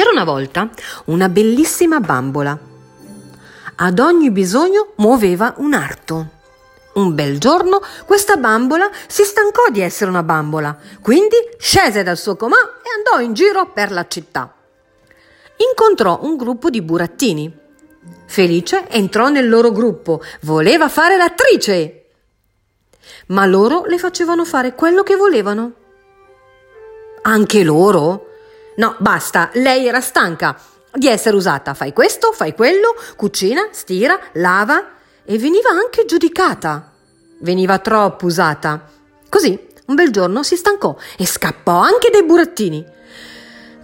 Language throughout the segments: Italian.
C'era una volta una bellissima bambola. Ad ogni bisogno muoveva un arto. Un bel giorno questa bambola si stancò di essere una bambola, quindi scese dal suo comà e andò in giro per la città. Incontrò un gruppo di burattini. Felice entrò nel loro gruppo, voleva fare l'attrice. Ma loro le facevano fare quello che volevano. Anche loro? No, basta, lei era stanca di essere usata. Fai questo, fai quello, cucina, stira, lava e veniva anche giudicata. Veniva troppo usata. Così, un bel giorno si stancò e scappò anche dai burattini.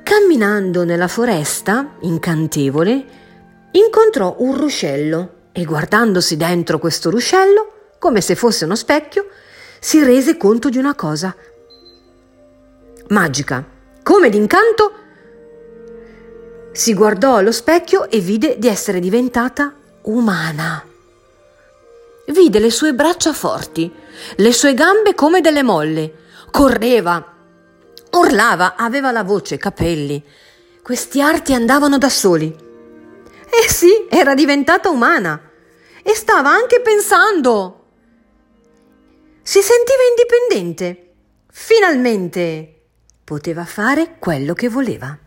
Camminando nella foresta, incantevole, incontrò un ruscello e guardandosi dentro questo ruscello, come se fosse uno specchio, si rese conto di una cosa magica come d'incanto, si guardò allo specchio e vide di essere diventata umana. Vide le sue braccia forti, le sue gambe come delle molle, correva, urlava, aveva la voce, capelli. Questi arti andavano da soli. Eh sì, era diventata umana e stava anche pensando. Si sentiva indipendente. Finalmente poteva fare quello che voleva.